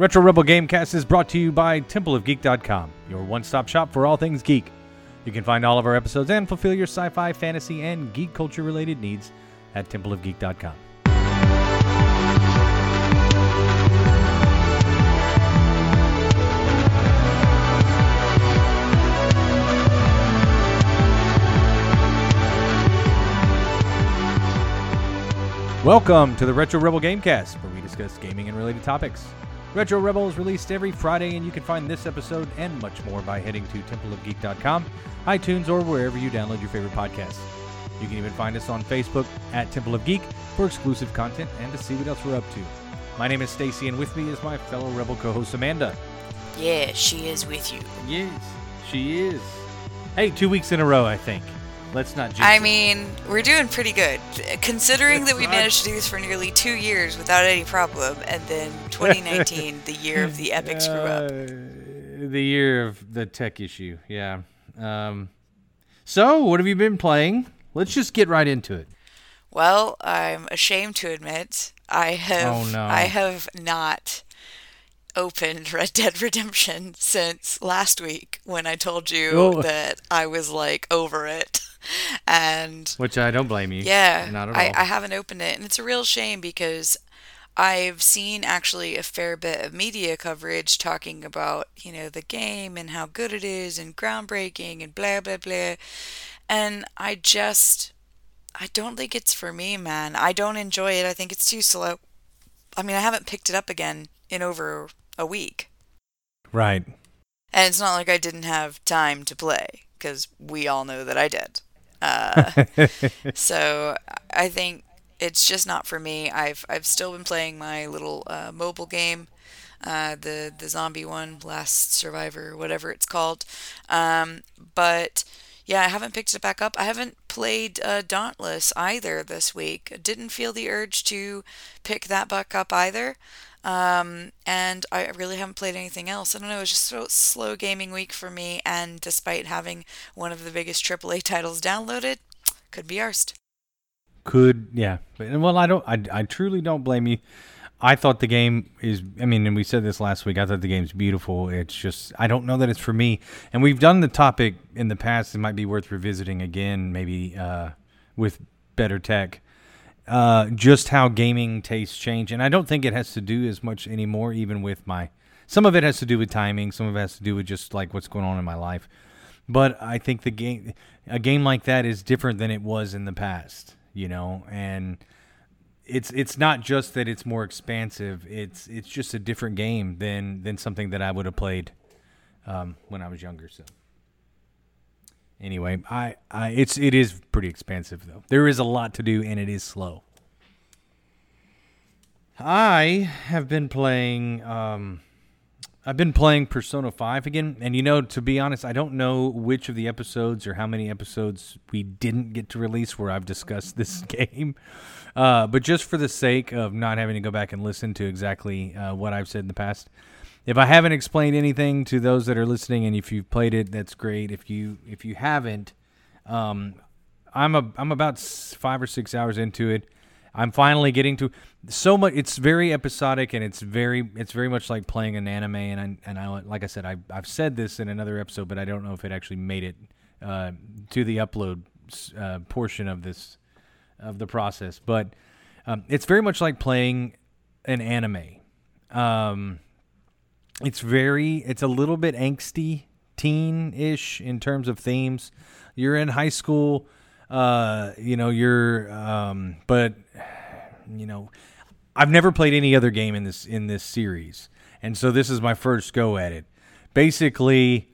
Retro Rebel Gamecast is brought to you by TempleOfGeek.com, your one stop shop for all things geek. You can find all of our episodes and fulfill your sci fi, fantasy, and geek culture related needs at TempleOfGeek.com. Welcome to the Retro Rebel Gamecast, where we discuss gaming and related topics. Retro Rebel is released every Friday, and you can find this episode and much more by heading to templeofgeek.com, iTunes, or wherever you download your favorite podcasts. You can even find us on Facebook at Temple of Geek for exclusive content and to see what else we're up to. My name is Stacy, and with me is my fellow Rebel co-host Amanda. Yeah, she is with you. Yes, she is. Hey, two weeks in a row, I think. Let's not. I it. mean, we're doing pretty good, considering that we managed to do this for nearly two years without any problem, and then 2019, the year of the epic screw up. The year of the tech issue, yeah. Um, so, what have you been playing? Let's just get right into it. Well, I'm ashamed to admit I have Oh, no. I have not opened Red Dead Redemption since last week when I told you Oh. that I was like over it, and Which I don't blame you. Yeah, not at I. I haven't opened it, and it's a real shame because I've seen actually a fair bit of media coverage talking about you know the game and how good it is and groundbreaking and blah blah blah, and I just I don't think it's for me, man. I don't enjoy it. I think it's too slow. I mean, I haven't picked it up again in over a week, right. and it's not like I didn't have time to play because we all know that I did. Uh, so I think it's just not for me. I've I've still been playing my little uh, mobile game, uh, the the zombie one, Last Survivor, whatever it's called. Um, but yeah, I haven't picked it back up. I haven't played uh, Dauntless either this week. Didn't feel the urge to pick that back up either. Um, and I really haven't played anything else. I don't know. It was just a slow gaming week for me. And despite having one of the biggest AAA titles downloaded, could be arsed. Could yeah. Well, I don't. I, I truly don't blame you. I thought the game is. I mean, and we said this last week. I thought the game's beautiful. It's just I don't know that it's for me. And we've done the topic in the past. It might be worth revisiting again, maybe uh, with better tech. Uh, just how gaming tastes change, and I don't think it has to do as much anymore. Even with my, some of it has to do with timing. Some of it has to do with just like what's going on in my life. But I think the game, a game like that, is different than it was in the past. You know, and it's it's not just that it's more expansive. It's it's just a different game than than something that I would have played um, when I was younger. So anyway, I, I it's it is pretty expensive though. There is a lot to do and it is slow. I have been playing. Um, I've been playing Persona 5 again, and you know, to be honest, I don't know which of the episodes or how many episodes we didn't get to release where I've discussed this game. Uh, but just for the sake of not having to go back and listen to exactly uh, what I've said in the past, if I haven't explained anything to those that are listening, and if you've played it, that's great. If you if you haven't, um, I'm a I'm about five or six hours into it. I'm finally getting to so much. It's very episodic and it's very it's very much like playing an anime. And I and I like I said I I've said this in another episode, but I don't know if it actually made it uh, to the upload uh, portion of this of the process. But um, it's very much like playing an anime. Um, it's very it's a little bit angsty teen-ish in terms of themes. You're in high school uh you know you're um but you know i've never played any other game in this in this series. And so this is my first go at it. Basically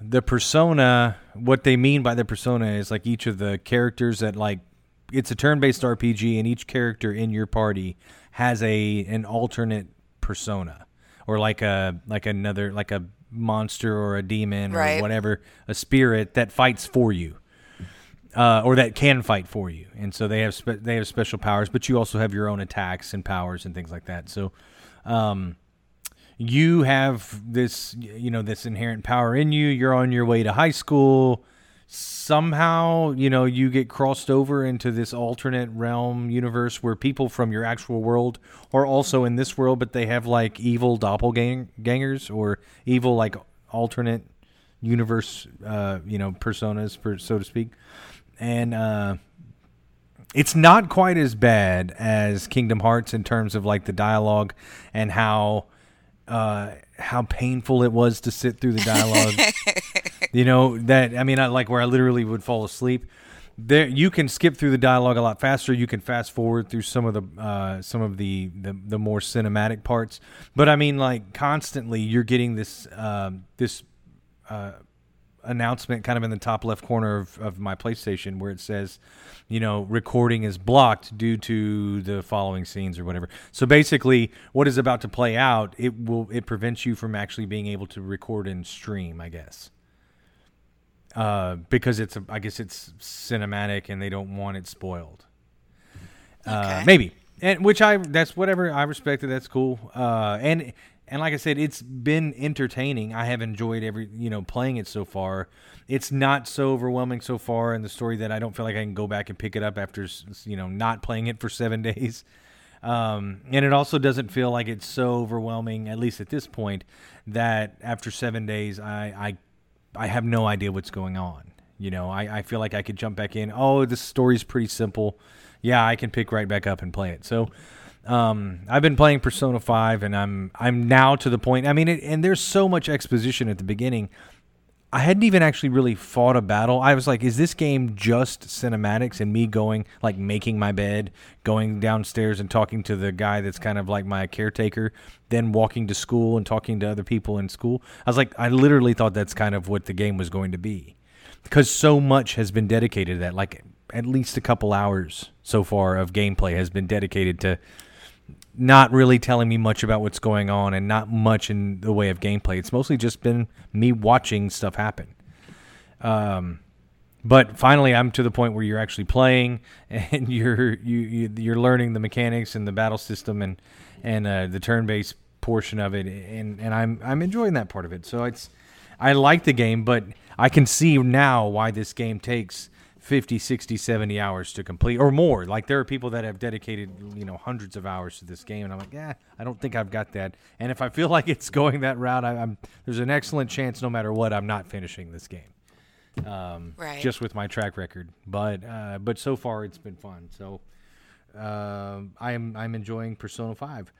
the persona what they mean by the persona is like each of the characters that like it's a turn-based rpg and each character in your party has a an alternate persona or like a like another like a monster or a demon Right. or whatever a spirit that fights for you uh, or that can fight for you. And so they have spe- they have special powers but you also have your own attacks and powers and things like that. So um, you have this you know this inherent power in you. You're on your way to high school somehow you know you get crossed over into this alternate realm universe where people from your actual world are also in this world but they have like evil doppelgangers or evil like alternate universe uh, you know personas per, so to speak and uh, it's not quite as bad as kingdom hearts in terms of like the dialogue and how uh, how painful it was to sit through the dialogue. you know that I mean, I, like where I literally would fall asleep. There, you can skip through the dialogue a lot faster. You can fast forward through some of the uh, some of the, the, the more cinematic parts. But I mean, like constantly, you're getting this um, this uh, announcement kind of in the top left corner of, of my PlayStation where it says, you know, recording is blocked due to the following scenes or whatever. So basically, what is about to play out, it will it prevents you from actually being able to record and stream, I guess. Uh, because it's a, I guess it's cinematic and they don't want it spoiled. Uh, okay. Uh, maybe, and which I that's whatever I respect it. That's cool. Uh, and and like I said, it's been entertaining. I have enjoyed every you know playing it so far. It's not so overwhelming so far in the story that I don't feel like I can go back and pick it up after you know not playing it for seven days. Um, and it also doesn't feel like it's so overwhelming, at least at this point, that after seven days I I, I have no idea what's going on. You know, I, I feel like I could jump back in. Oh, this story's pretty simple. Yeah, I can pick right back up and play it. So um, I've been playing Persona Five, and I'm I'm now to the point. I mean, it, and there's so much exposition at the beginning. I hadn't even actually really fought a battle. I was like, is this game just cinematics and me going, like, making my bed, going downstairs and talking to the guy that's kind of like my caretaker, then walking to school and talking to other people in school? I was like, I literally thought that's kind of what the game was going to be. Because so much has been dedicated to that. Like, at least a couple hours so far of gameplay has been dedicated to not really telling me much about what's going on and not much in the way of gameplay. It's mostly just been me watching stuff happen. Um, but finally, I'm to the point where you're actually playing and you're you, you are learning the mechanics and the battle system and and uh, the turn-based portion of it, and and I'm I'm enjoying that part of it. So it's I like the game, but I can see now why this game takes 50, 60, 70 hours to complete or more. Like there are people that have dedicated, you know, hundreds of hours to this game and I'm like, "Yeah, I don't think I've got that." And if I feel like it's going that route, I, am there's an excellent chance no matter what I'm not finishing this game. Um, right. just with my track record. But uh, but so far it's been fun. So uh, I'm I'm enjoying Persona 5.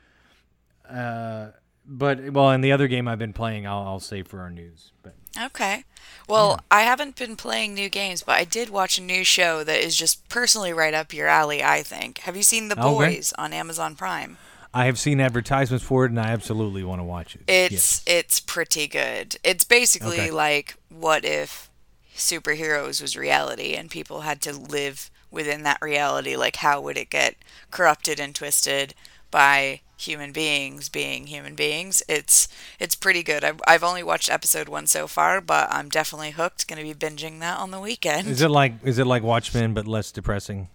Uh, but well, in the other game I've been playing, I'll, I'll save for our news. But Okay. Well, yeah. I haven't been playing new games, but I did watch a new show that is just personally right up your alley, I think. Have you seen The Boys okay. on Amazon Prime? I have seen advertisements for it and I absolutely want to watch it. It's yes. it's pretty good. It's basically okay. like what if superheroes was reality and people had to live within that reality like how would it get corrupted and twisted by human beings being human beings. It's it's pretty good. I've, I've only watched episode one so far, but I'm definitely hooked. Going to be binging that on the weekend. Is it like is it like Watchmen but less depressing?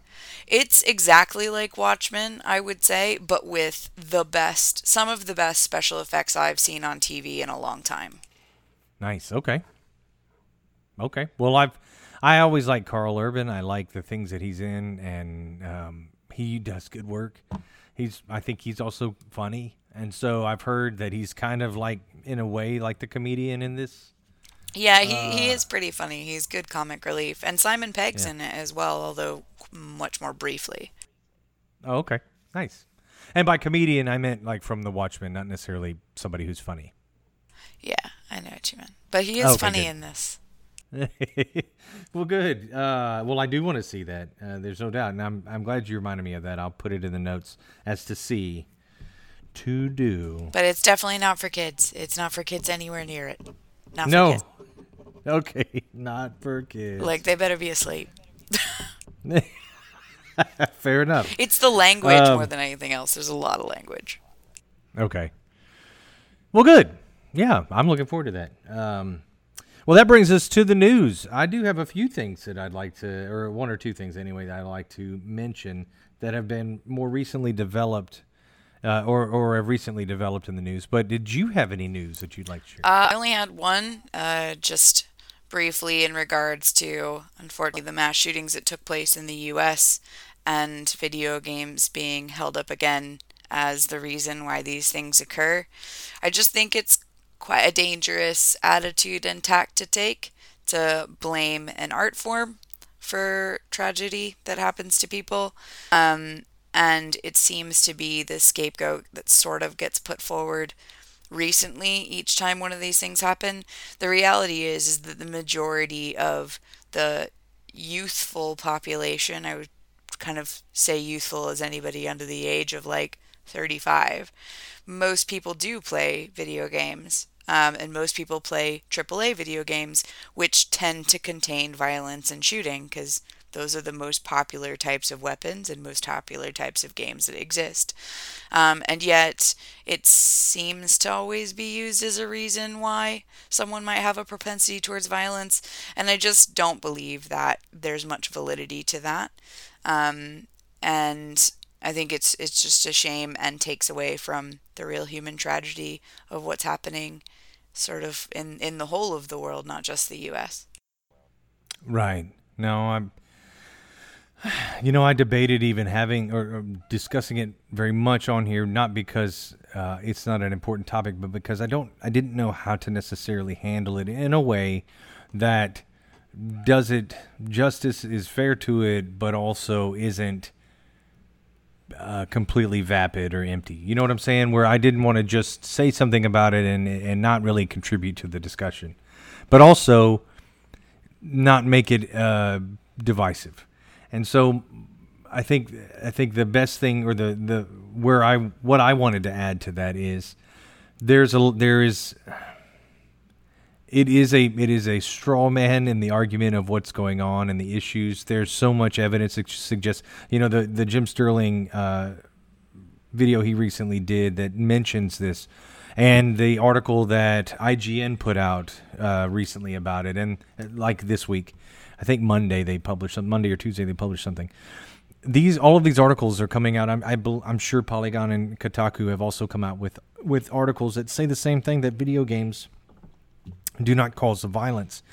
It's exactly like Watchmen, I would say, but with the best, some of the best special effects I've seen on TV in a long time. Nice. Okay. Okay. Well, I've I always like Karl Urban. I like the things that he's in, and um, he does good work he's I think he's also funny, and so I've heard that he's kind of like in a way like the comedian in this. Yeah, he, uh, he is pretty funny. He's good comic relief, and Simon Pegg's yeah. in it as well, although much more briefly. Oh, okay, nice. And by comedian, I meant like from The Watchmen, not necessarily somebody who's funny. Yeah, I know what you mean, but he is okay, funny good. in this. well, good. Uh, well, I do want to see that. Uh, there's no doubt, and I'm I'm glad you reminded me of that. I'll put it in the notes as to see, to do. But it's definitely not for kids. It's not for kids anywhere near it. Not no. Kids. Okay, not for kids. Like they better be asleep. Fair enough. It's the language um, more than anything else. There's a lot of language. Okay. Well, good. Yeah, I'm looking forward to that. Um, well, that brings us to the news. I do have a few things that I'd like to, or one or two things anyway, that I'd like to mention that have been more recently developed, uh, or or have recently developed in the news. But did you have any news that you'd like to share? Uh, I only had one, uh, just briefly in regards to, unfortunately, the mass shootings that took place in the US and video games being held up again as the reason why these things occur. I just think it's quite a dangerous attitude and tact to take to blame an art form for tragedy that happens to people. Um, and it seems to be the scapegoat that sort of gets put forward recently each time one of these things happen. The reality is, is that the majority of the youthful population, I would kind of say youthful as anybody under the age of like 35, most people do play video games. Um, and most people play AAA video games, which tend to contain violence and shooting because those are the most popular types of weapons and most popular types of games that exist. Um, and yet, it seems to always be used as a reason why someone might have a propensity towards violence. And I just don't believe that there's much validity to that. Um, and I think it's it's just a shame and takes away from the real human tragedy of what's happening sort of in in the whole of the world, not just the US. Right. No, I'm you know, I debated even having or, or discussing it very much on here, not because uh, it's not an important topic, but because I don't, I didn't know how to necessarily handle it in a way that does it justice is fair to it, but also isn't uh, completely vapid or empty. You know what I'm saying? Where I didn't want to just say something about it and and not really contribute to the discussion, but also not make it uh, divisive. And so, I think I think the best thing or the the where I what I wanted to add to that is there's a there is it is a it is a straw man in the argument of what's going on and the issues. There's so much evidence that suggests you know the the Jim Sterling uh, video he recently did that mentions this, and the article that IGN put out uh, recently about it, and uh, like this week, I think Monday they published something Monday or Tuesday they published something. These all of these articles are coming out. I'm I, i am sure Polygon and Kotaku have also come out with with articles that say the same thing that video games do not cause the violence.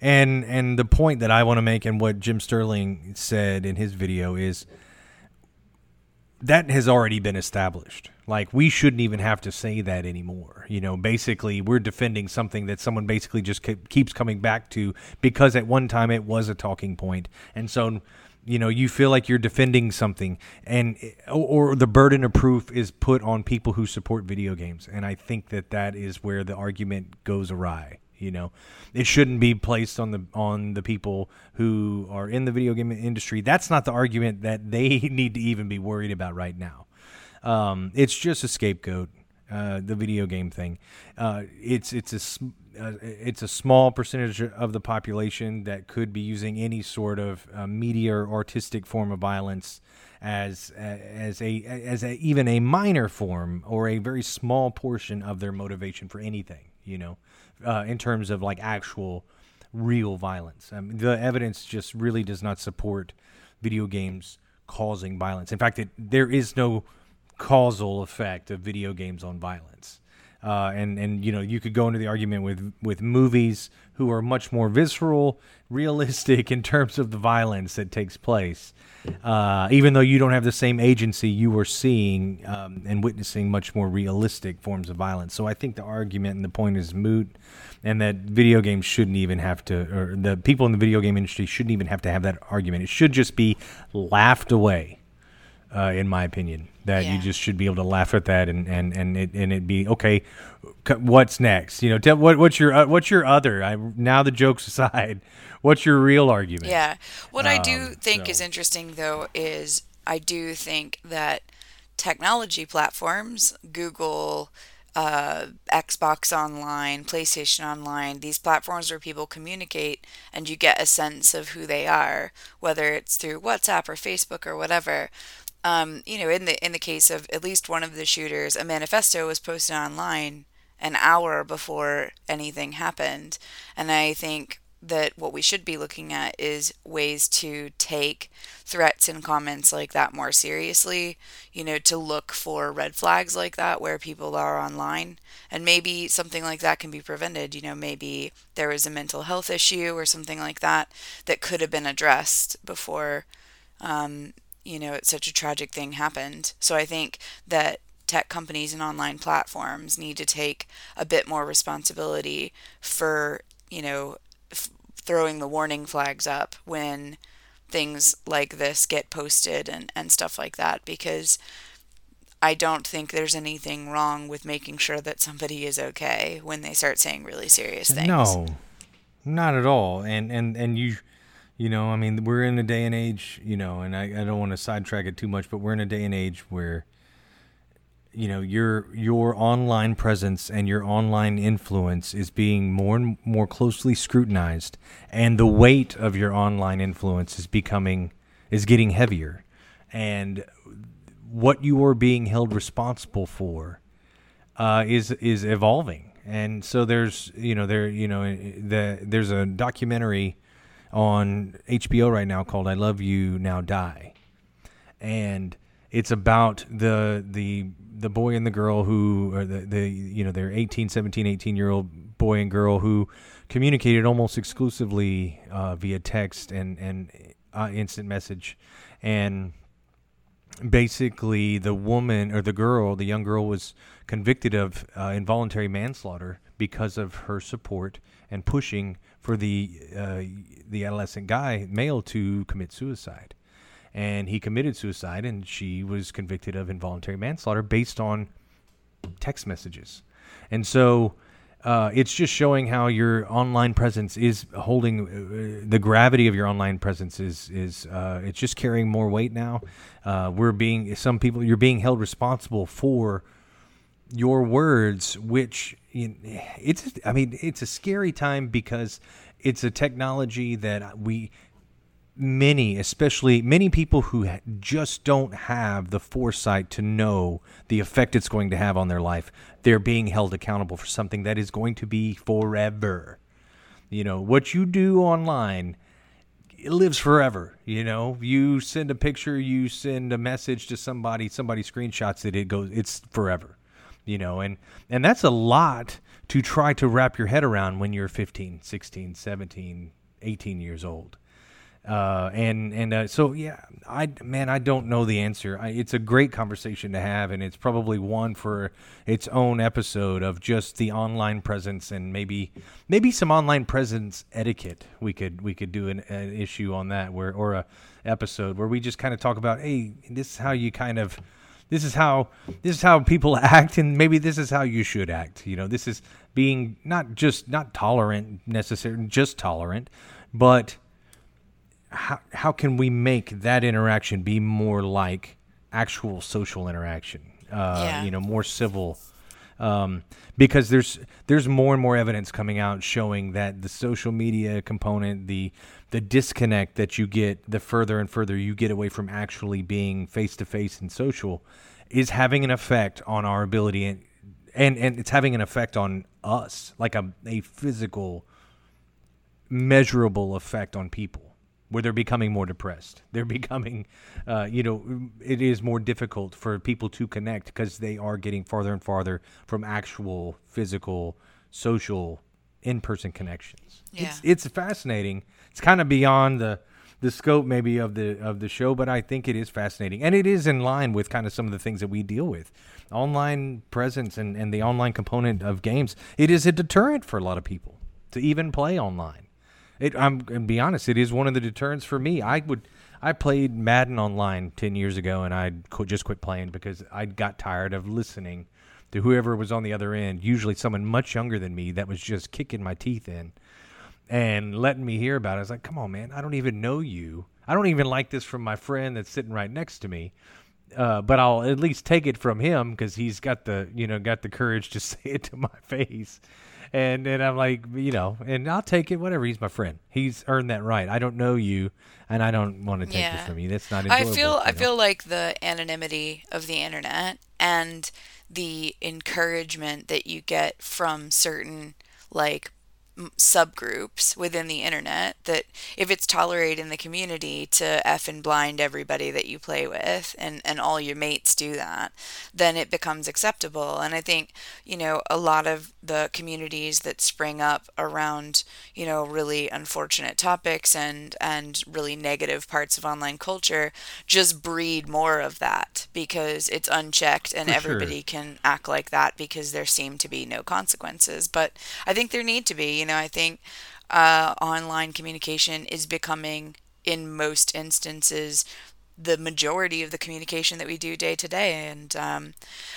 And and the point that I want to make and what Jim Sterling said in his video is that has already been established. Like we shouldn't even have to say that anymore. You know, basically we're defending something that someone basically just keeps coming back to because at one time it was a talking point. And so you know you feel like you're defending something and or the burden of proof is put on people who support video games and i think that that is where the argument goes awry you know, it shouldn't be placed on the on the people who are in the video game industry. That's not the argument that they need to even be worried about right now. Um, it's just a scapegoat. Uh, the video game thing. Uh, it's it's a uh, it's a small percentage of the population that could be using any sort of uh, media or artistic form of violence as as a as a, even a minor form or a very small portion of their motivation for anything. You know, uh, in terms of like actual real violence. Um, the evidence just really does not support video games causing violence. In fact, it, there is no causal effect of video games on violence. Uh, and and you know you could go into the argument with with movies who are much more visceral, realistic in terms of the violence that takes place. Uh, even though you don't have the same agency, you are seeing um, and witnessing much more realistic forms of violence. So I think the argument and the point is moot, and that video games shouldn't even have to, or the people in the video game industry shouldn't even have to have that argument. It should just be laughed away uh, in my opinion. That yeah. you just should be able to laugh at that and and and it and it be okay. What's next? You know, tell, what what's your uh, what's your other? I, now the jokes aside, what's your real argument? Yeah, what um, I do um, think so. is interesting though is I do think that technology platforms, Google. Uh, Xbox Online, PlayStation Online, these platforms where people communicate and you get a sense of who they are, whether it's through WhatsApp or Facebook or whatever um, you know, in the in the case of at least one of the shooters, a manifesto was posted online an hour before anything happened, and I think that what we should be looking at is ways to take threats and comments like that more seriously, you know, to look for red flags like that where people are online. And maybe something like that can be prevented. You know, maybe there was a mental health issue or something like that that could have been addressed before, um, you know, it's such a tragic thing happened. So I think that tech companies and online platforms need to take a bit more responsibility for, you know, f- throwing the warning flags up when things like this get posted and, and stuff like that because I don't think there's anything wrong with making sure that somebody is okay when they start saying really serious things. No, not at all. And and and you, you know, I mean, we're in a day and age, you know, and I, I don't want to sidetrack it too much, but we're in a day and age where you know your your online presence and your online influence is being more and more closely scrutinized and the weight of your online influence is becoming is getting heavier. And what you are being held responsible for uh, is is evolving. And so there's you know there you know the there's a documentary on HBO right now called I Love You Now Die. And it's about the the the boy and the girl who or the, the you know they're 18 17 18 year old boy and girl who communicated almost exclusively uh, via text and and uh, instant message. And basically the woman or the girl the young girl was convicted of uh, involuntary manslaughter because of her support and pushing for the uh, the adolescent guy male to commit suicide and he committed suicide, and she was convicted of involuntary manslaughter based on text messages. And so uh, it's just showing how your online presence is holding uh, the gravity of your online presence is is uh, it's just carrying more weight now. Uh, we're being some people you're being held responsible for your words, which it's I mean it's a scary time because it's a technology that we many, especially many people who just don't have the foresight to know the effect it's going to have on their life, they're being held accountable for something that is going to be forever. You know, what you do online it lives forever. You know, you send a picture, you send a message to somebody, somebody screenshots it, it goes, it's forever. You know, and and that's a lot to try to wrap your head around when you're 15, 16, 17, 18 years old. Uh, and and uh, so yeah, I man, I don't know the answer. I, it's a great conversation to have, and it's probably one for its own episode of just the online presence and maybe maybe some online presence etiquette. We could we could do an, an issue on that where or a episode where we just kind of talk about hey, this is how you kind of this is how this is how people act and maybe this is how you should act you know this is being not just not tolerant necessarily just tolerant but how, how can we make that interaction be more like actual social interaction uh, yeah. you know more civil um, because there's there's more and more evidence coming out showing that the social media component the the disconnect that you get the further and further you get away from actually being face to face and social is having an effect on our ability and, and and it's having an effect on us like a, a physical measurable effect on people where they're becoming more depressed. They're becoming, uh, you know, it is more difficult for people to connect because they are getting farther and farther from actual physical, social, in-person connections. Yeah. It's, it's fascinating. It's kind of beyond the the scope maybe of the of the show, but I think it is fascinating, and it is in line with kind of some of the things that we deal with. Online presence and, and the online component of games, it is a deterrent for a lot of people to even play online. It, I'm gonna be honest. It is one of the deterrents for me. I would. I played Madden online ten years ago, and I just quit playing because I got tired of listening to whoever was on the other end. Usually, someone much younger than me that was just kicking my teeth in and letting me hear about it. I was like, "Come on, man! I don't even know you. I don't even like this from my friend that's sitting right next to me." Uh, but I'll at least take it from him because he's got the you know got the courage to say it to my face and and I'm like, you know, and I'll take it, whatever. He's my friend. He's earned that right. I don't know you, and I don't want to take yeah. it from you. That's not. I feel I know? feel like the anonymity of the internet and the encouragement that you get from certain like subgroups within the internet that if it's tolerated in the community to F and blind everybody that you play with and, and all your mates do that, then it becomes acceptable. And I think, you know, a lot of the communities that spring up around, you know, really unfortunate topics and, and really negative parts of online culture just breed more of that because it's unchecked and For everybody sure. can act like that because there seem to be no consequences. But I think there need to be. You know, I think uh, online communication is becoming, in most instances, the majority of the communication that we do day to day. And um,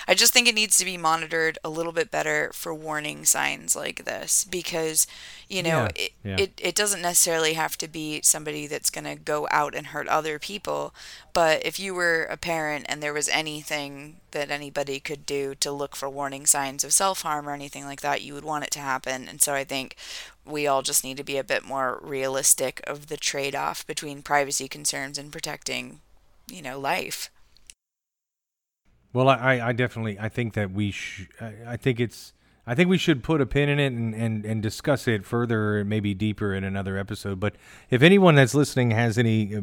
I just think it needs to be monitored a little bit better for warning signs like this because, you know, Yeah, it, yeah. it, it doesn't necessarily have to be somebody that's going to go out and hurt other people. But if you were a parent and there was anything that anybody could do to look for warning signs of self harm or anything like that, you would want it to happen. And so I think we all just need to be a bit more realistic of the trade off between privacy concerns and protecting you know, life. Well, I, I definitely I think that we sh- I, I think it's I think we should put a pin in it and, and, and discuss it further, maybe deeper in another episode. But if anyone that's listening has any uh,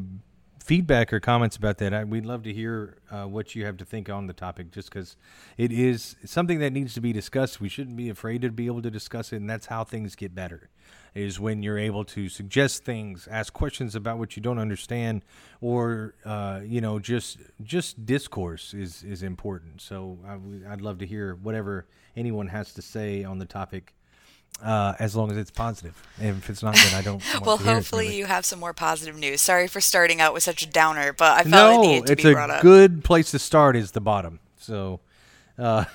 feedback or comments about that, I, we'd love to hear uh, what you have to think on the topic. Just because it is something that needs to be discussed, we shouldn't be afraid to be able to discuss it, and that's how things get better. Is when you're able to suggest things, ask questions about what you don't understand, or uh, you know, just just discourse is is important. So I w- I'd love to hear whatever anyone has to say on the topic, uh, as long as it's positive. And if it's not, then I don't. Well, hopefully really. you have some more positive news. Sorry for starting out with such a downer, but I felt no, it needed to it's be a brought up. good place to start. Is the bottom. So, uh,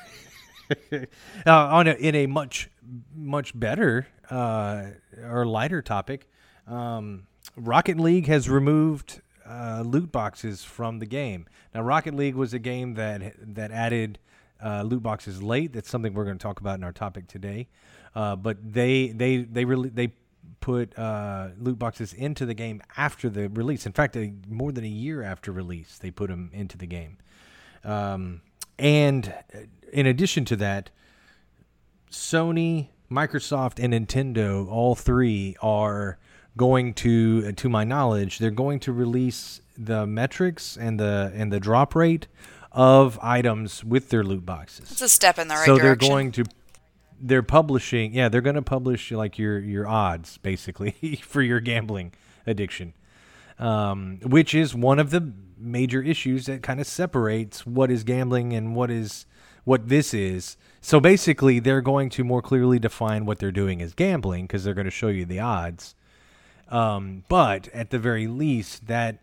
uh, on a, in a much much better uh, or lighter topic, um, Rocket League has removed uh, loot boxes from the game. Now, Rocket League was a game that that added uh, loot boxes late. That's something we're going to talk about in our topic today. Uh, but they they they really they put uh, loot boxes into the game after the release. In fact, a, more than a year after release, they put them into the game. Um, and uh, in addition to that, Sony, Microsoft, and Nintendo, all three are going to, uh, to my knowledge, they're going to release the metrics and the and the drop rate of items with their loot boxes. It's a step in the right so direction. they're going to they're publishing yeah they're going to publish like your your odds basically for your gambling addiction um, which is one of the major issues that kind of separates what is gambling and what is what this is so basically they're going to more clearly define what they're doing as gambling because they're going to show you the odds um, but at the very least that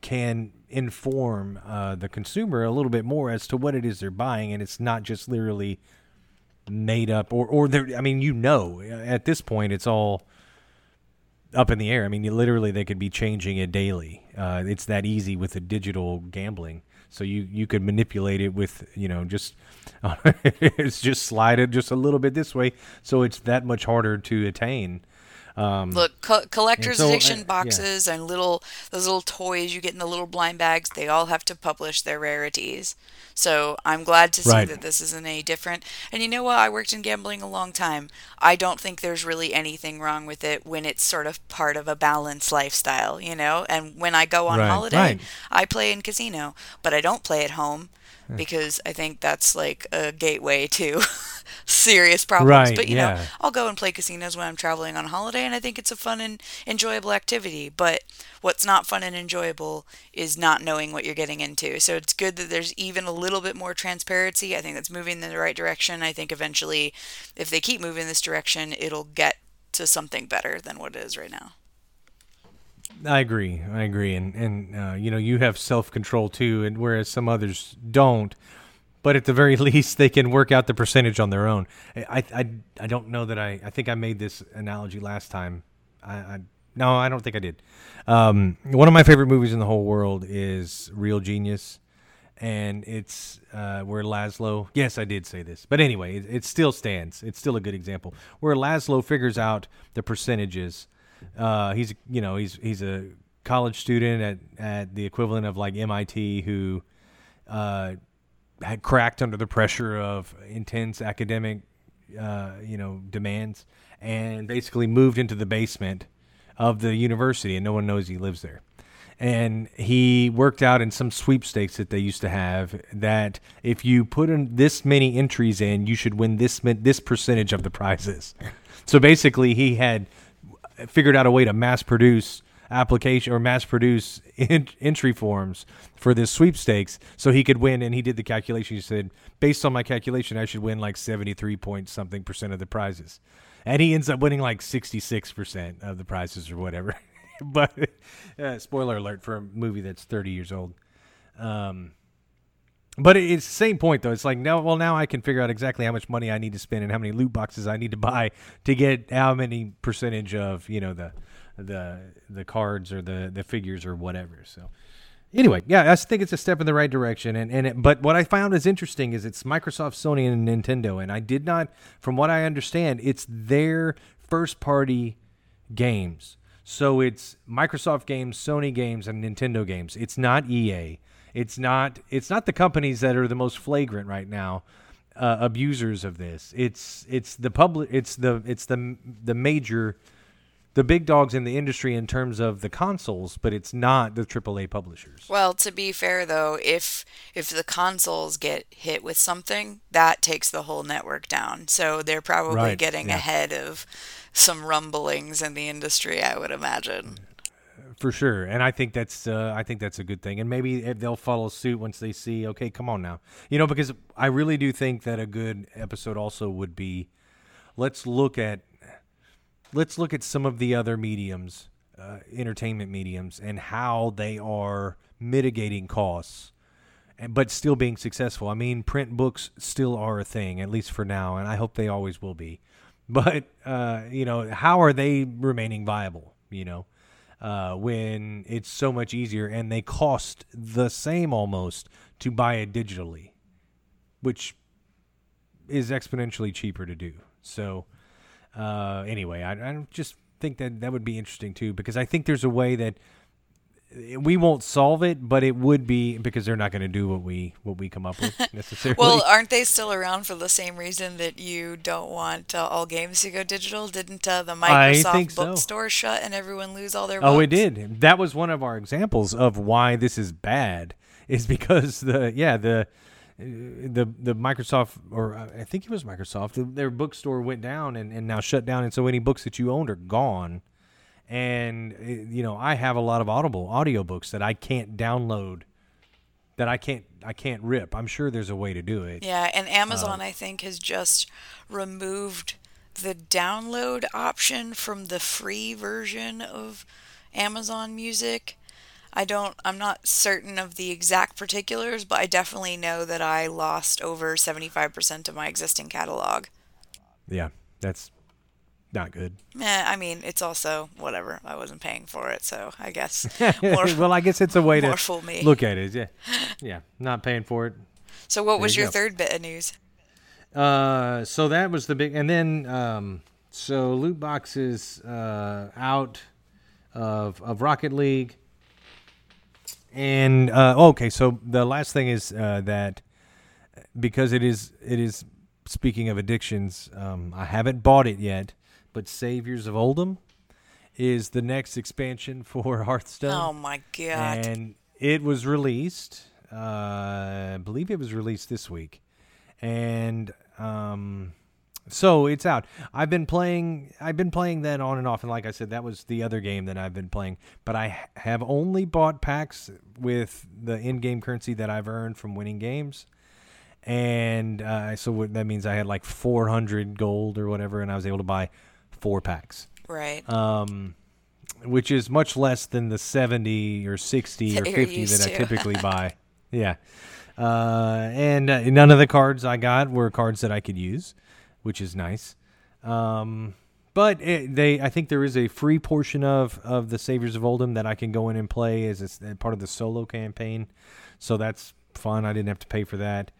can inform uh, the consumer a little bit more as to what it is they're buying and it's not just literally made up or or I mean you know at this point it's all up in the air. I mean you literally they could be changing it daily. Uh, it's that easy with the digital gambling. So you you could manipulate it with you know just it's just slide it just a little bit this way so it's that much harder to attain. Um, Look, co- collector's so, uh, edition yeah. boxes and little those little toys you get in the little blind bags, they all have to publish their rarities. So I'm glad to see Right. that this isn't any different. And you know what? I worked in gambling a long time. I don't think there's really anything wrong with it when it's sort of part of a balanced lifestyle, you know? And when I go on Right, holiday, right. I play in casino, but I don't play at home because I think that's like a gateway to serious problems. Right, but you know. I'll go and play casinos when I'm traveling on holiday, and I think it's a fun and enjoyable activity. But what's not fun and enjoyable is not knowing what you're getting into. So it's good that there's even a little bit more transparency. I think that's moving in the right direction. I think eventually, if they keep moving this direction, it'll get to something better than what it is right now. I agree. I agree, and and uh, you know you have self control too, and whereas some others don't. But at the very least, they can work out the percentage on their own. I I, I don't know that I I think I made this analogy last time. I, I no, I don't think I did. Um, one of my favorite movies in the whole world is Real Genius, and it's uh, where Lazlo. Yes, I did say this, but anyway, it, it still stands. It's still a good example where Lazlo figures out the percentages. Uh, he's you know he's he's a college student at at the equivalent of like MIT who uh, had cracked under the pressure of intense academic uh, you know, demands, and basically moved into the basement of the university, and no one knows he lives there. And he worked out in some sweepstakes that they used to have that if you put in this many entries in, you should win this this percentage of the prizes. So basically, he had figured out a way to mass produce application or mass produce in, entry forms for this sweepstakes so he could win. And he did the calculation. He said based on my calculation i should win like 73 point something percent of the prizes. And he ends up winning like 66% of the prizes or whatever. But uh, spoiler alert for a movie that's 30 years old. Um, but it's the same point though. It's like now, well, now I can figure out exactly how much money I need to spend and how many loot boxes I need to buy to get how many percentage of you know the the the cards or the the figures or whatever. So anyway, yeah, I think it's a step in the right direction. And and it, but what I found is interesting is it's Microsoft, Sony, and Nintendo. And I did not, from what I understand, it's their first party games. So it's Microsoft games, Sony games, and Nintendo games. It's not EA. It's not. It's not the companies that are the most flagrant right now. Uh, abusers of this. It's it's the public. It's the it's the the major the big dogs in the industry in terms of the consoles, but it's not the AAA publishers. Well, to be fair though, if if the consoles get hit with something, that takes the whole network down. So they're probably Right, getting yeah. ahead of some rumblings in the industry, I would imagine. For sure, and I think that's uh, I think that's a good thing, and maybe they'll follow suit once they see. Okay, come on now, you know, because I really do think that a good episode also would be, let's look at, let's look at some of the other mediums, uh, entertainment mediums, and how they are mitigating costs. and- But still being successful. I mean, print books still are a thing, at least for now, and I hope they always will be. But uh, you know, how are they remaining viable? You know, uh, when it's so much easier and they cost the same almost to buy it digitally, which is exponentially cheaper to do. So, uh, anyway, I, I just think that that would be interesting too because I think there's a way that we won't solve it, but it would be because they're not going to do what we what we come up with necessarily. Well, aren't they still around for the same reason that you don't want uh, all games to go digital? Didn't uh, the Microsoft think so. bookstore shut and everyone lose all their Oh, it did. That was one of our examples of why this is bad. Is because the yeah the the the Microsoft or uh, I think it was Microsoft their bookstore went down and, and now shut down and so any books that you owned are gone. And uh, you know I have a lot of Audible audiobooks that I can't download that I can't I can't rip. I'm sure there's a way to do it. Yeah, and Um, Amazon, I think, has just removed the download option from the free version of Amazon Music. I don't, I'm not certain of the exact particulars, but I definitely know that I lost over 75% of my existing catalog. Yeah, that's not good. Eh, I mean, it's also whatever. I wasn't paying for it, so I guess more, well, I guess it's a way to fool me. look at it. Yeah, yeah, not paying for it. So, what was you your go. third bit of news? Uh, so that was the big, and then um, so loot boxes uh, out of of Rocket League, and uh, okay. So the last thing is uh, that because it is it is speaking of addictions, um, I haven't bought it yet, but Saviors of Uldum is the next expansion for Hearthstone Oh my god. and it was released. Uh, I believe it was released this week, and um, so it's out. I've been playing. I've been playing that on and off, and like I said, that was the other game that I've been playing. But I have only bought packs with the in-game currency that I've earned from winning games. And uh, so that means I had like 400 gold or whatever, and I was able to buy four packs right. um, which is much less than the 70 or 60 or That you're 50 used that I typically buy. Yeah. Uh, and uh, none of the cards I got were cards that I could use, which is nice. Um, but it, they, I think there is a free portion of, of the Saviors of Uldum that I can go in and play as a s- part of the solo campaign. So that's fun. I didn't have to pay for that.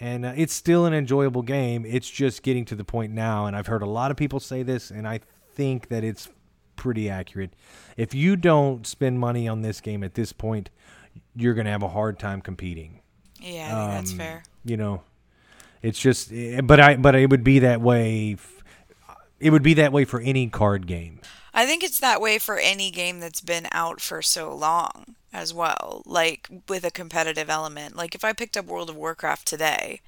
And uh, it's still an enjoyable game. It's just getting to the point now, and I've heard a lot of people say this, and I think that it's pretty accurate. If you don't spend money on this game at this point, you're going to have a hard time competing. Yeah, I think that's um, fair. You know, It's just, eh, but I, but it would be that way. f- It would be that way for any card game. I think it's that way for any game that's been out for so long as well, like with a competitive element. Like if I picked up World of Warcraft today,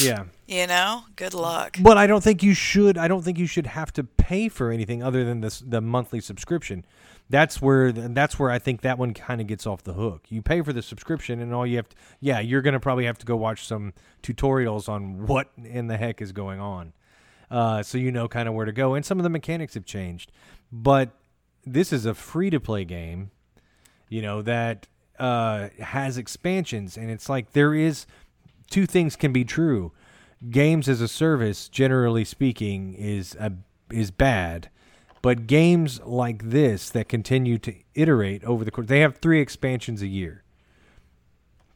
Yeah. you know, good luck. But I don't think you should. I don't think you should have to pay for anything other than this the monthly subscription. That's where that's where I think that one kind of gets off the hook. You pay for the subscription, and all you have to yeah, you're gonna probably have to go watch some tutorials on what in the heck is going on, uh, so you know kind of where to go. And some of the mechanics have changed, but this is a free to play game, you know that uh, has expansions, and it's like there is two things can be true. Games as a service, generally speaking, is a, is bad, but games like this that continue to iterate over the course, they have three expansions a year.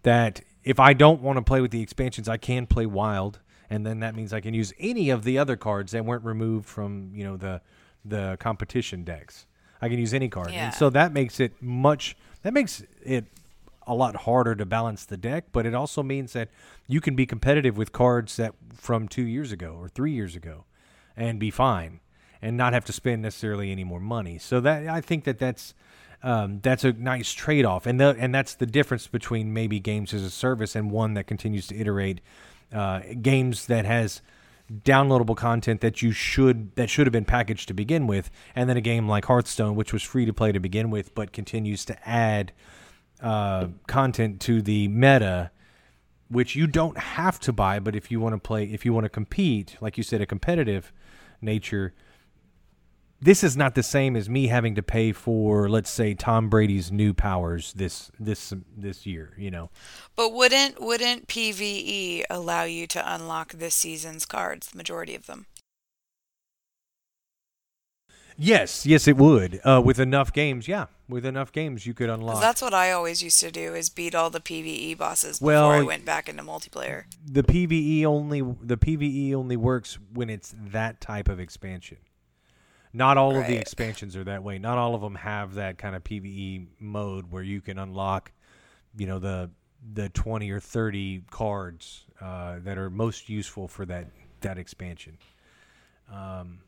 That if I don't want to play with the expansions, I can play Wild, and then that means I can use any of the other cards that weren't removed from you know the the competition decks. I can use any card, Yeah. and so that makes it much. That makes it a lot harder to balance the deck, but it also means that you can be competitive with cards that from two years ago or three years ago, and be fine, and not have to spend necessarily any more money. So that I think that that's um, that's a nice trade off, and the, and that's the difference between maybe games as a service and one that continues to iterate. Uh, games that has downloadable content that you should that should have been packaged to begin with, and then a game like Hearthstone, which was free to play to begin with, but continues to add uh, content to the meta, which you don't have to buy, but if you want to play, if you want to compete, like you said, a competitive nature, this is not the same as me having to pay for, let's say, Tom Brady's new powers this this this year. You know, But wouldn't wouldn't PVE allow you to unlock this season's cards, the majority of them? yes, yes, it would. Uh, with enough games, yeah, with enough games, you could unlock. that's what I always used to do is beat all the PVE bosses before Well, I went back into multiplayer. the PVE only the PVE only works when it's that type of expansion. Not all of the expansions are that way. Not all of them have that kind of PVE mode where you can unlock, you know, the the twenty or thirty cards uh, that are most useful for that that expansion. Um,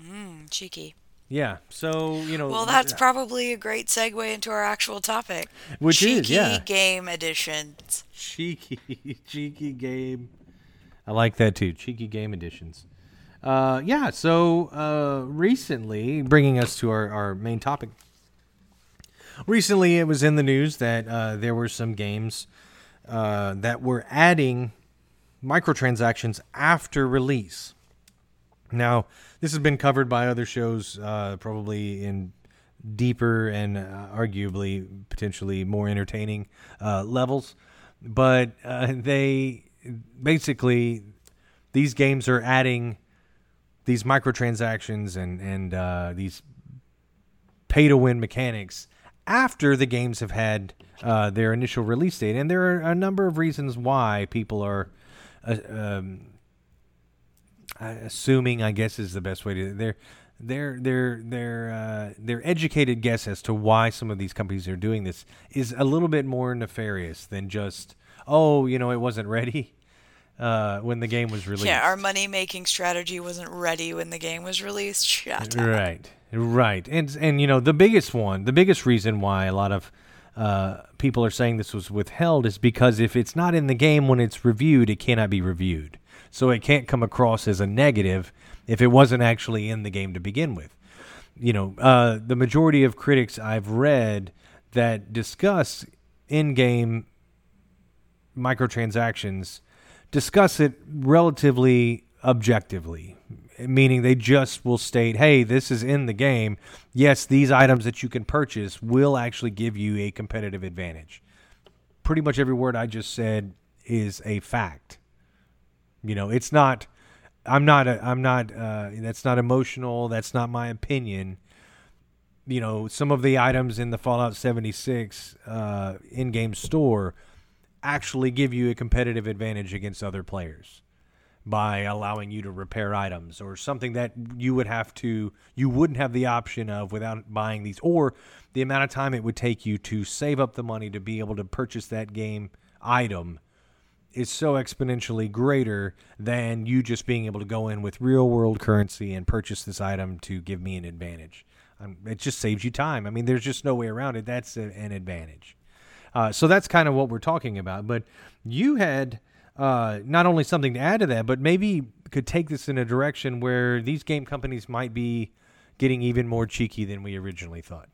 Mm, cheeky. yeah. So you know. Well, that's probably a great segue into our actual topic. Which cheeky is, yeah. game editions. cheeky cheeky game i like that too cheeky game editions uh, yeah so uh, recently bringing us to our, our main topic. Recently it was in the news that uh, there were some games uh, that were adding microtransactions after release. Now this has been covered by other shows uh, probably in deeper and uh, arguably potentially more entertaining levels. But they basically these games are adding these microtransactions and and uh, these pay to win mechanics after the games have had uh, their initial release date, and there are a number of reasons why people are. Uh, um, assuming, I guess, is the best way to. They're their their their uh, their educated guess as to why some of these companies are doing this is a little bit more nefarious than just oh you know it wasn't ready uh, when the game was released. Yeah, our money making strategy wasn't ready when the game was released. Shut up. Right, right, and and you know the biggest one, the biggest reason why a lot of uh, people are saying this was withheld is because if it's not in the game when it's reviewed, it cannot be reviewed, so it can't come across as a negative if it wasn't actually in the game to begin with. You know, uh, the majority of critics I've read that discuss in-game microtransactions discuss it relatively objectively, meaning they just will state, hey, this is in the game. Yes, these items that you can purchase will actually give you a competitive advantage. Pretty much every word I just said is a fact. You know, it's not. I'm not. A, I'm not. Uh, that's not emotional. That's not my opinion. You know, some of the items in the Fallout 76 uh, in-game store actually give you a competitive advantage against other players by allowing you to repair items or something that you would have to you wouldn't have the option of without buying these or the amount of time it would take you to save up the money to be able to purchase that game item is so exponentially greater than you just being able to go in with real world currency and purchase this item to give me an advantage. Um, it just saves you time. I mean, there's just no way around it. That's a, an advantage. Uh, so that's kind of what we're talking about. But you had uh, not only something to add to that, but maybe could take this in a direction where these game companies might be getting even more cheeky than we originally thought.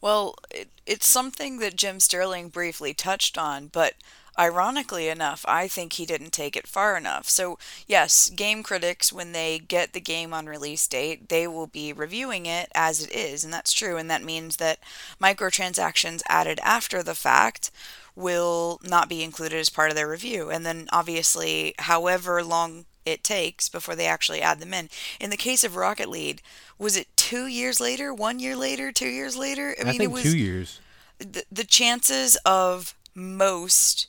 Well, it, it's something that Jim Sterling briefly touched on, but ironically enough, I think he didn't take it far enough. So, yes, game critics, when they get the game on release date, they will be reviewing it as it is, and that's true. And that means that microtransactions added after the fact will not be included as part of their review. And then, obviously, however long it takes before they actually add them in. In the case of Rocket League, was it two years later, one year later, two years later? I, I mean, it was two years. The, the chances of most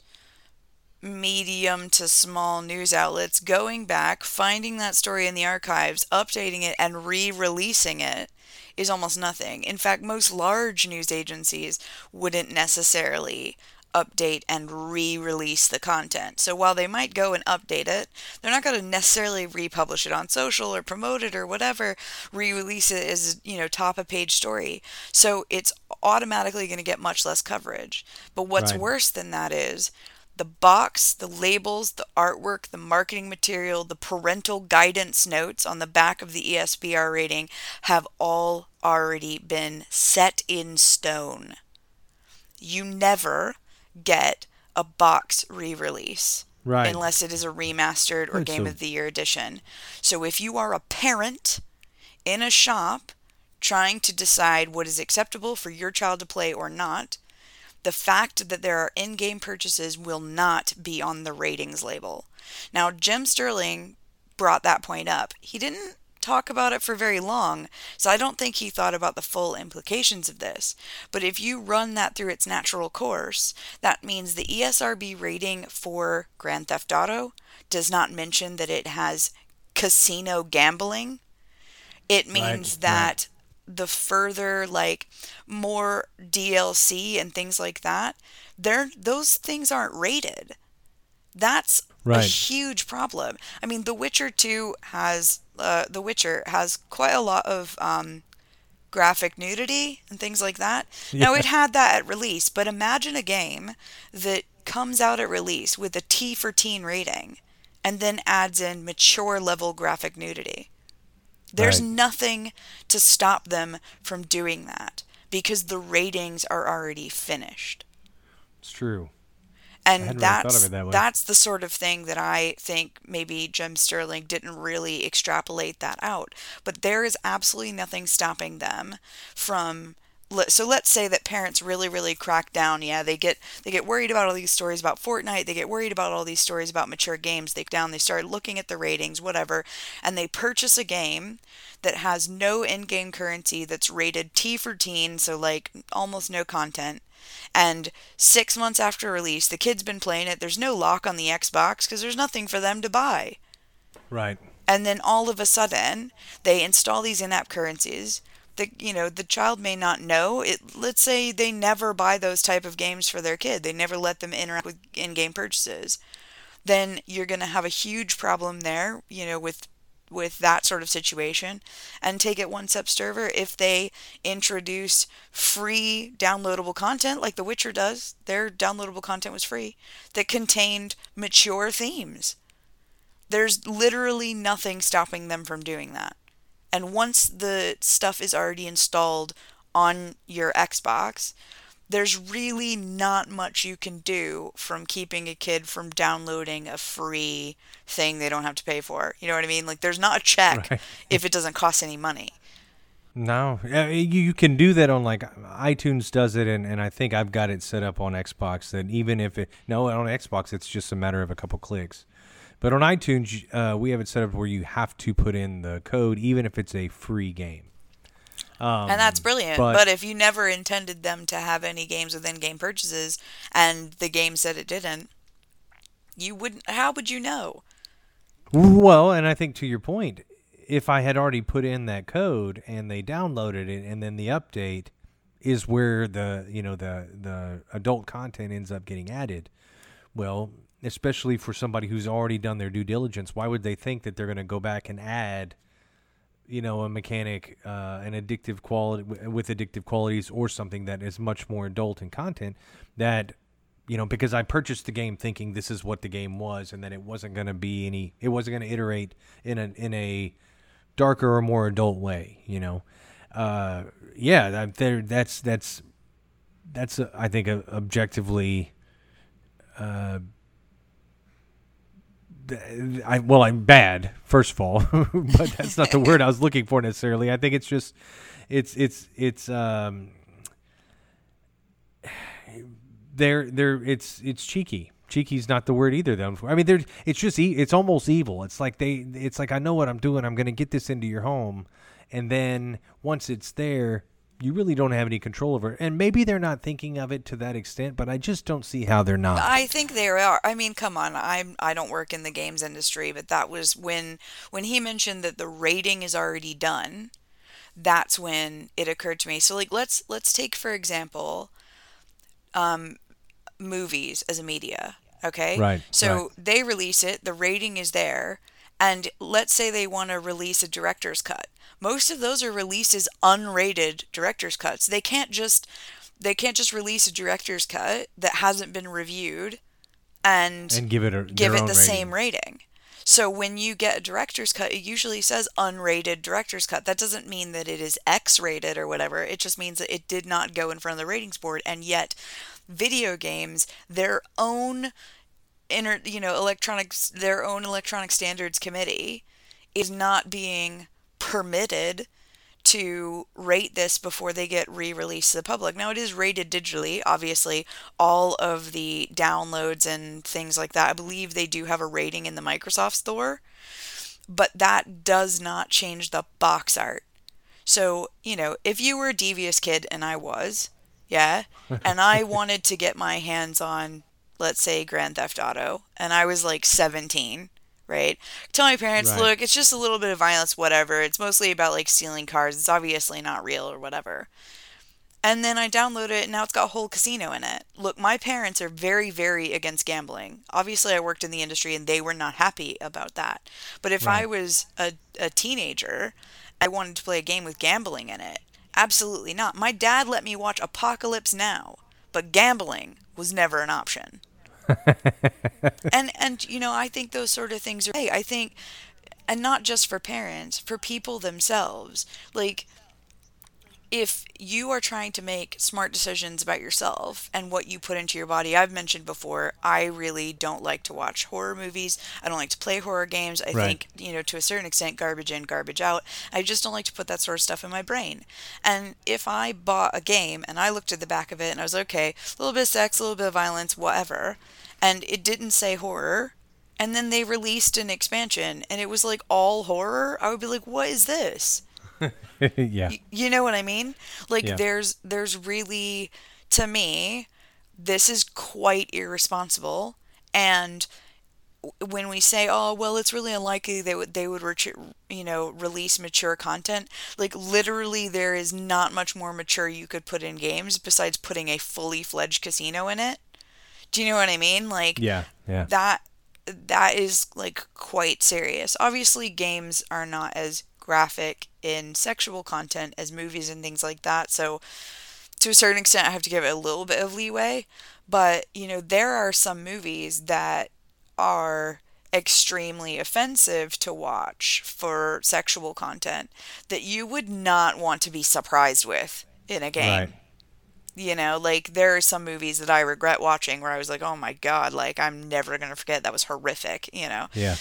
medium to small news outlets going back, finding that story in the archives, updating it, and re releasing it is almost nothing. In fact, most large news agencies wouldn't necessarily update and re-release the content. So while they might go and update it, they're not going to necessarily republish it on social or promote it or whatever, re-release it as, you know, top of page story. So it's automatically going to get much less coverage. But what's right. worse than that is the box, the labels, the artwork, the marketing material, the parental guidance notes on the back of the ESRB rating have all already been set in stone. You never get a box re release. Right. Unless it is a remastered or Game of the Year edition. So if you are a parent in a shop trying to decide what is acceptable for your child to play or not, the fact that there are in game purchases will not be on the ratings label. Now, Jim Sterling brought that point up. He didn't talk about it for very long, so I don't think he thought about the full implications of this. But if you run that through its natural course, that means the ESRB rating for Grand Theft Auto does not mention that it has casino gambling. It means right, that. The further like more DLC and things like that, they those things aren't rated. That's right. a huge problem. I mean, The Witcher 2 has uh, The Witcher has quite a lot of um, graphic nudity and things like that. Yeah. Now it had that at release, but imagine a game that comes out at release with a T for teen rating and then adds in mature level graphic nudity. There's right. nothing to stop them from doing that because the ratings are already finished. It's true and that's really that that's the sort of thing that I think maybe Jim Sterling didn't really extrapolate that out. But there is absolutely nothing stopping them from so let's say that parents really really crack down yeah they get they get worried about all these stories about fortnite they get worried about all these stories about mature games they down they start looking at the ratings whatever and they purchase a game that has no in-game currency that's rated t for teen so like almost no content and six months after release, the kid's been playing it. There's no lock on the Xbox because there's nothing for them to buy. Right. And then all of a sudden, they install these in-app currencies. The you know the child may not know it. Let's say they never buy those type of games for their kid. They never let them interact with in-game purchases. Then you're going to have a huge problem there. You know with with that sort of situation and take it one step further if they introduce free downloadable content like The Witcher does. Their downloadable content was free that contained mature themes. There's literally nothing stopping them from doing that. And once the stuff is already installed on your Xbox, there's really not much you can do from keeping a kid from downloading a free thing they don't have to pay for. You know what I mean? Like there's not a check right. if it doesn't cost any money. No, you can do that on like iTunes does it, and, and I think I've got it set up on Xbox that even if it no on Xbox it's just a matter of a couple clicks, but on iTunes uh, we have it set up where you have to put in the code even if it's a free game. Um, and that's brilliant. But, but, if you never intended them to have any games with in-game purchases, and the game said it didn't, you wouldn't. How would you know? Well, and I think to your point, if I had already put in that code and they downloaded it, and then the update is where the you know the the adult content ends up getting added. Well, especially for somebody who's already done their due diligence. Why would they think that they're going to go back and add, you know, a mechanic, uh, an addictive quality with addictive qualities, or something that is much more adult in content that you know, because I purchased the game thinking this is what the game was, and that it wasn't going to be any, it wasn't going to iterate in a in a darker or more adult way. You know, uh, yeah, that, there, that's that's that's a, I think a, objectively. Uh, I well, I'm bad first of all, but that's not the word I was looking for necessarily. I think it's just, it's it's it's um, they're they're it's it's cheeky. Cheeky's not the word either though. I mean, they're it's just it's almost evil. It's like they it's like I know what I'm doing. I'm going to get this into your home, and then once it's there, you really don't have any control over it. And maybe they're not thinking of it to that extent, but I just don't see how they're not. I think they are. I mean, come on. I'm I don't work in the games industry, but that was when when he mentioned that the rating is already done. That's when it occurred to me. So like let's let's take for example um movies as a media. Okay. Right. So right. they release it, the rating is there, and let's say they want to release a director's cut. Most of those are released as unrated director's cuts. They can't just they can't just release a director's cut that hasn't been reviewed and and give it a, give it the rating. same rating. So when you get a director's cut, it usually says unrated director's cut. That doesn't mean that it is X rated or whatever. It just means that it did not go in front of the ratings board and yet video games their own inter, you know electronics their own electronic standards committee is not being permitted to rate this before they get re-released to the public. Now it is rated digitally, obviously. All of the downloads and things like that, I believe they do have a rating in the Microsoft store, but that does not change the box art. So, you know, if you were a devious kid and I was, yeah. And I wanted to get my hands on, let's say, Grand Theft Auto, and I was like 17, right? Tell my parents, Right. look, it's just a little bit of violence, whatever. It's mostly about like stealing cars. It's obviously not real or whatever. And then I download it, and now it's got a whole casino in it. Look, my parents are very, very against gambling. Obviously, I worked in the industry, and they were not happy about that. But if I was a, a teenager, I wanted to play a game with gambling in it. Absolutely not. My dad let me watch Apocalypse Now, but gambling was never an option. and and you know, I think those sort of things are hey, I think and not just for parents, for people themselves. Like if you are trying to make smart decisions about yourself and what you put into your body, I've mentioned before, I really don't like to watch horror movies. I don't like to play horror games. I Right. think, you know, to a certain extent, garbage in, garbage out. I just don't like to put that sort of stuff in my brain. And if I bought a game and I looked at the back of it and I was okay, a little bit of sex, a little bit of violence, whatever, and it didn't say horror, and then they released an expansion and it was like all horror, I would be like, what is this? yeah. Y- you know what I mean? Like Yeah. there's there's really to me this is quite irresponsible and when we say oh well it's really unlikely they would they would you know release mature content like literally there is not much more mature you could put in games besides putting a fully fledged casino in it do you know what i mean like Yeah. Yeah. that that is like quite serious. Obviously, games are not as graphic in sexual content as movies and things like that. So, to a certain extent, I have to give it a little bit of leeway. But you know, there are some movies that are extremely offensive to watch for sexual content that you would not want to be surprised with in a game. Right. You know, like there are some movies that I regret watching where I was like, "Oh my god, like I'm never going to forget that was horrific," you know. Yeah.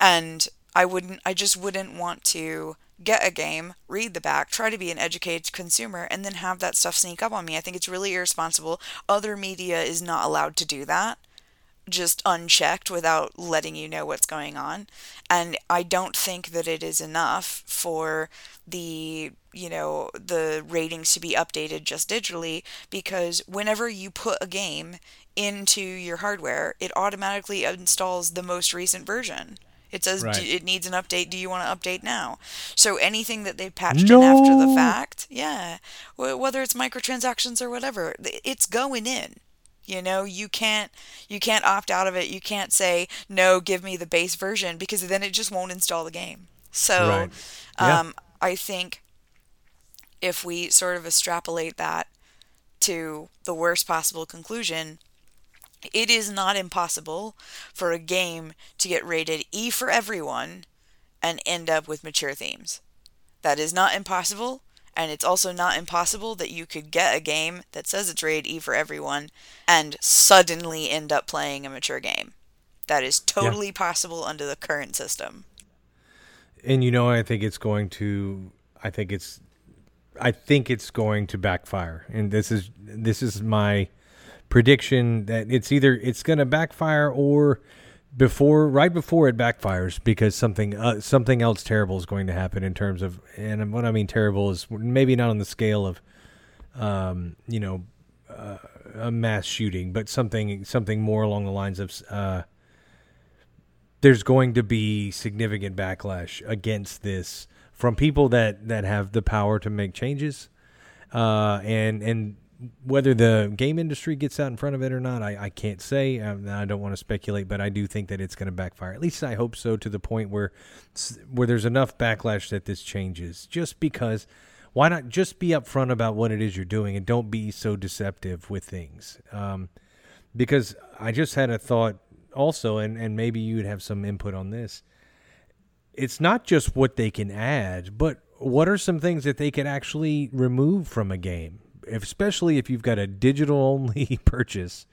And I wouldn't I just wouldn't want to get a game, read the back, try to be an educated consumer and then have that stuff sneak up on me. I think it's really irresponsible. Other media is not allowed to do that just unchecked without letting you know what's going on. And I don't think that it is enough for the, you know, the ratings to be updated just digitally because whenever you put a game into your hardware, it automatically installs the most recent version. It says Right. It needs an update. Do you want to update now? So anything that they patched in after the fact, yeah, whether it's microtransactions or whatever, it's going in You know, you can't you can't opt out of it. You can't say no, give me the base version because then it just won't install the game. So, Right. Yeah. um, I think if we sort of extrapolate that to the worst possible conclusion, it is not impossible for a game to get rated E for everyone and end up with mature themes. That is not impossible, and it's also not impossible that you could get a game that says it's rated E for everyone and suddenly end up playing a mature game. That is totally possible under the current system. And you know, I think it's going to. I think it's. I think it's going to backfire, and this is this is my prediction that it's either it's going to backfire or before right before it backfires because something uh, something else terrible is going to happen in terms of and what I mean terrible is maybe not on the scale of um, you know uh, a mass shooting but something something more along the lines of uh, there's going to be significant backlash against this from people that that have the power to make changes. Uh, and and whether the game industry gets out in front of it or not, I, I can't say. Um, I don't want to speculate, but I do think that it's going to backfire. At least I hope so, to the point where where there's enough backlash that this changes. Just because, why not just be upfront about what it is you're doing and don't be so deceptive with things. Um, because I just had a thought also, and and maybe you'd have some input on this. It's not just what they can add, but what are some things that they could actually remove from a game especially if you've got a digital only purchase,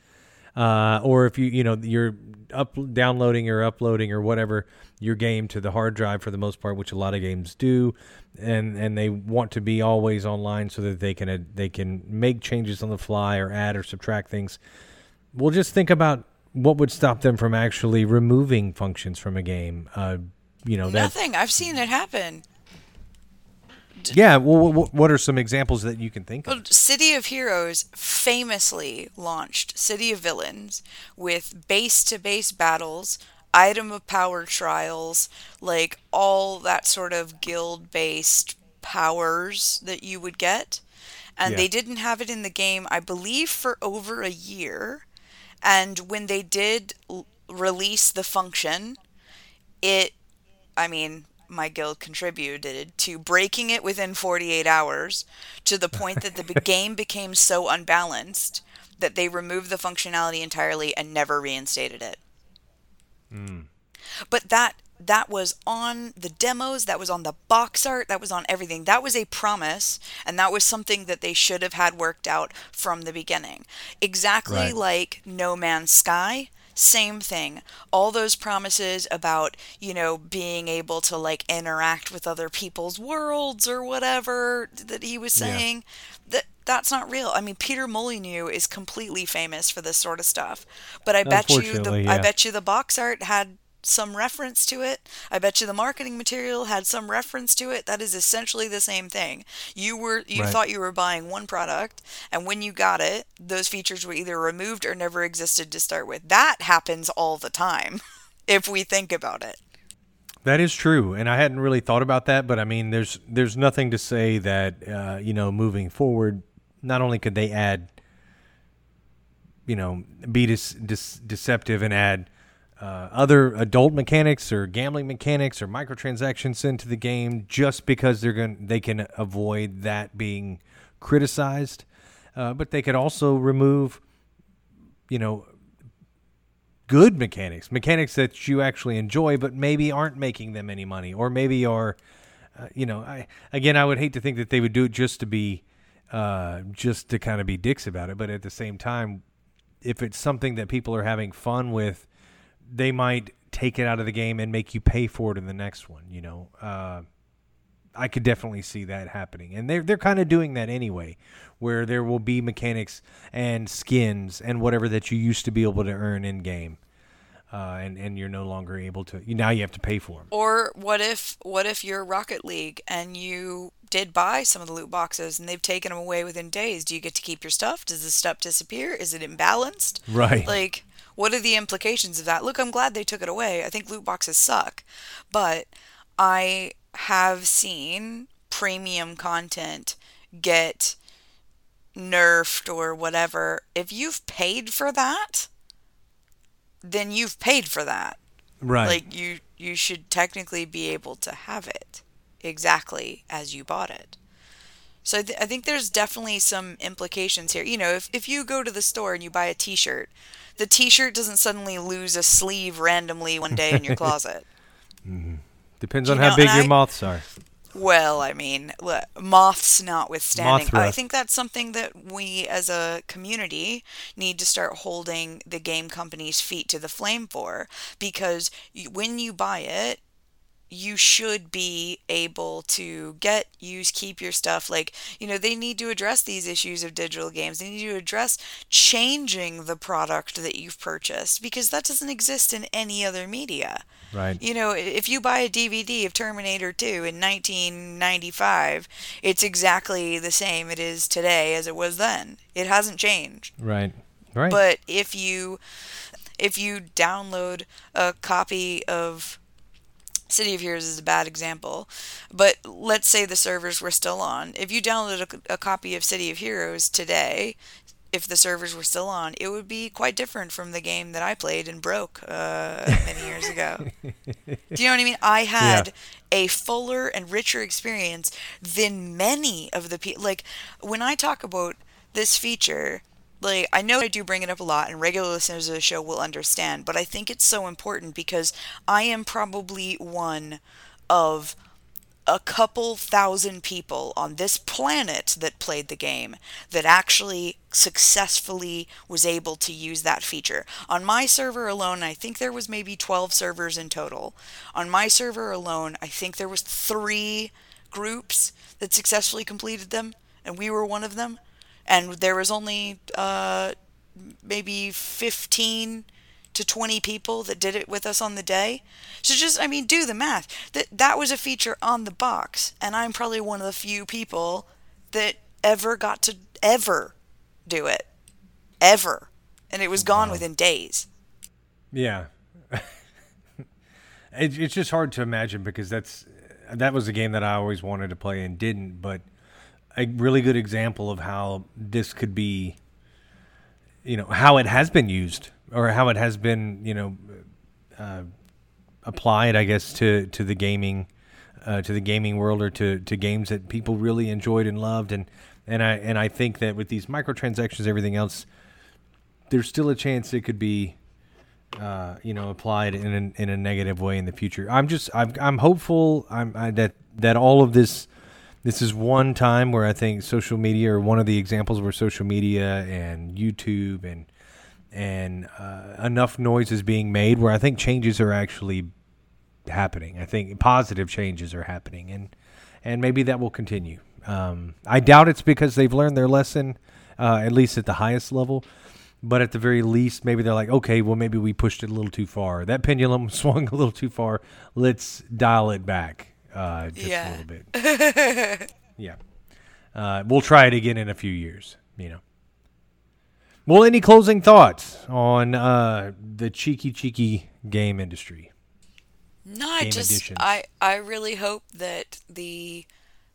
uh, or if you you know you're up downloading or uploading or whatever your game to the hard drive for the most part, which a lot of games do, and and they want to be always online so that they can uh, they can make changes on the fly or add or subtract things. We'll just think about what would stop them from actually removing functions from a game. Uh, you know, Nothing. I've seen it happen. Yeah. Well, what, what are some examples that you can think of? Well, City of Heroes famously launched City of Villains with base to base battles, item of power trials, like all that sort of guild based powers that you would get. And Yeah. they didn't have it in the game, I believe, for over a year. And when they did l- release the function, it I mean, my guild contributed to breaking it within 48 hours to the point that the game became so unbalanced that they removed the functionality entirely and never reinstated it. Hmm. But that that was on the demos, that was on the box art, that was on everything. That was a promise and that was something that they should have had worked out from the beginning. Exactly Right. like No Man's Sky, same thing. All those promises about, you know, being able to like interact with other people's worlds or whatever that he was Yeah. saying. That that's not real. I mean, Peter Molyneux is completely famous for this sort of stuff. But I bet you the Unfortunately, I bet you the box art had some reference to it. I bet you the marketing material had some reference to it. That is essentially the same thing. You were you Right. thought you were buying one product and when you got it, those features were either removed or never existed to start with. That happens all the time if we think about it. That is true, and I hadn't really thought about that. But I mean, there's there's nothing to say that uh, you know moving forward, not only could they add, you know, be dis- dis- deceptive and add uh, other adult mechanics or gambling mechanics or microtransactions into the game just because they're going they can avoid that being criticized, uh, but they could also remove, you know, good mechanics, mechanics that you actually enjoy, but maybe aren't making them any money, or maybe are, uh, you know, I again, I would hate to think that they would do it just to be, uh, just to kind of be dicks about it, but at the same time, if it's something that people are having fun with, they might take it out of the game and make you pay for it in the next one. You know, uh, I could definitely see that happening, and they're they're kind of doing that anyway, where there will be mechanics and skins and whatever that you used to be able to earn in game, uh, and and you're no longer able to. You, now you have to pay for them. Or what if what if you're Rocket League and you did buy some of the loot boxes and they've taken them away within days? Do you get to keep your stuff? Does the stuff disappear? Is it imbalanced? Right. Like, what are the implications of that? Look, I'm glad they took it away. I think loot boxes suck, but I have seen premium content get nerfed or whatever, if you've paid for that, then you've paid for that. Right. Like you you should technically be able to have it exactly as you bought it. So I, th- I think there's definitely some implications here. You know, if, if you go to the store and you buy a t-shirt, the t-shirt doesn't suddenly lose a sleeve randomly one day in your closet. mm-hmm. Depends You on how know, big your I- moths are. Well, I mean, le- moths notwithstanding, Moth I think that's something that we as a community need to start holding the game companies' feet to the flame for. Because when you buy it, you should be able to get, use, keep your stuff. Like, you know, they need to address these issues of digital games. They need to address changing the product that you've purchased because that doesn't exist in any other media. Right. You know, if you buy a DVD of Terminator 2 in 1995, it's exactly the same it is today as it was then. It hasn't changed. Right. Right. But if you if you download a copy of City of Heroes is a bad example, but let's say the servers were still on. If you download a, a copy of City of Heroes today, if the servers were still on, it would be quite different from the game that I played and broke uh, many years ago. Do you know what I mean? I had a fuller and richer experience than many of the people. Like when I talk about this feature, like I know I do bring it up a lot, and regular listeners of the show will understand. But I think it's so important because I am probably one of a couple thousand people on this planet that played the game that actually successfully was able to use that feature. On my server alone, I think there was maybe 12 servers in total. On my server alone, I think there was 3 groups that successfully completed them and we were one of them. And there was only uh, maybe 15 to 20 people that did it with us on the day. So just I mean do the math. That that was a feature on the box and I'm probably one of the few people that ever got to ever do it. Ever. And it was gone within days. Yeah. it, it's just hard to imagine because that's that was a game that I always wanted to play and didn't. But a really good example of how this could be, you know, how it has been used or how it has been, you know, uh, applied, I guess, to to the gaming. Uh, to the gaming world or to, to games that people really enjoyed and loved and and I and I think that with these microtransactions everything else there's still a chance it could be uh, you know, applied in a, in a negative way in the future. I'm just I'm I'm hopeful I'm I, that that all of this this is one time where I think social media or one of the examples where social media and YouTube and and uh, enough noise is being made where I think changes are actually happening. I think positive changes are happening and and maybe that will continue. Um, I doubt it's because they've learned their lesson, uh, at least at the highest level. But at the very least, maybe they're like, okay, well, maybe we pushed it a little too far. That pendulum swung a little too far. Let's dial it back uh, just a Yeah. little bit. yeah. Uh, we'll try it again in a few years, you know. Well, any closing thoughts on uh, the cheeky, cheeky game industry? No, I Game just editions. I I really hope that the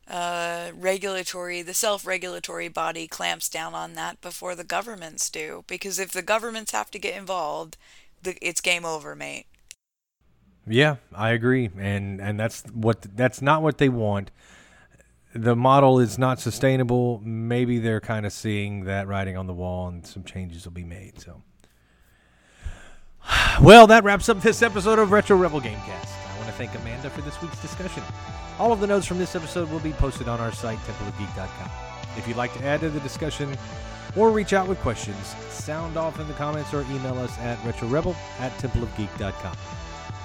uh, regulatory, the self-regulatory body clamps down on that before the governments do. Because if the governments have to get involved, the, it's game over, mate. Yeah, I agree, and and that's what that's not what they want. The model is not sustainable. Maybe they're kind of seeing that writing on the wall, and some changes will be made. So, well, that wraps up this episode of Retro Rebel Gamecast. I want to thank Amanda for this week's discussion. All of the notes from this episode will be posted on our site, templeofgeek.com. If you'd like to add to the discussion or reach out with questions, sound off in the comments or email us at retrorebel at templeofgeek.com.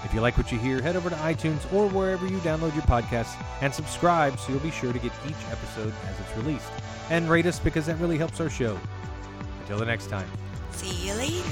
If you like what you hear, head over to iTunes or wherever you download your podcasts and subscribe so you'll be sure to get each episode as it's released. And rate us because that really helps our show. Until the next time. See you later.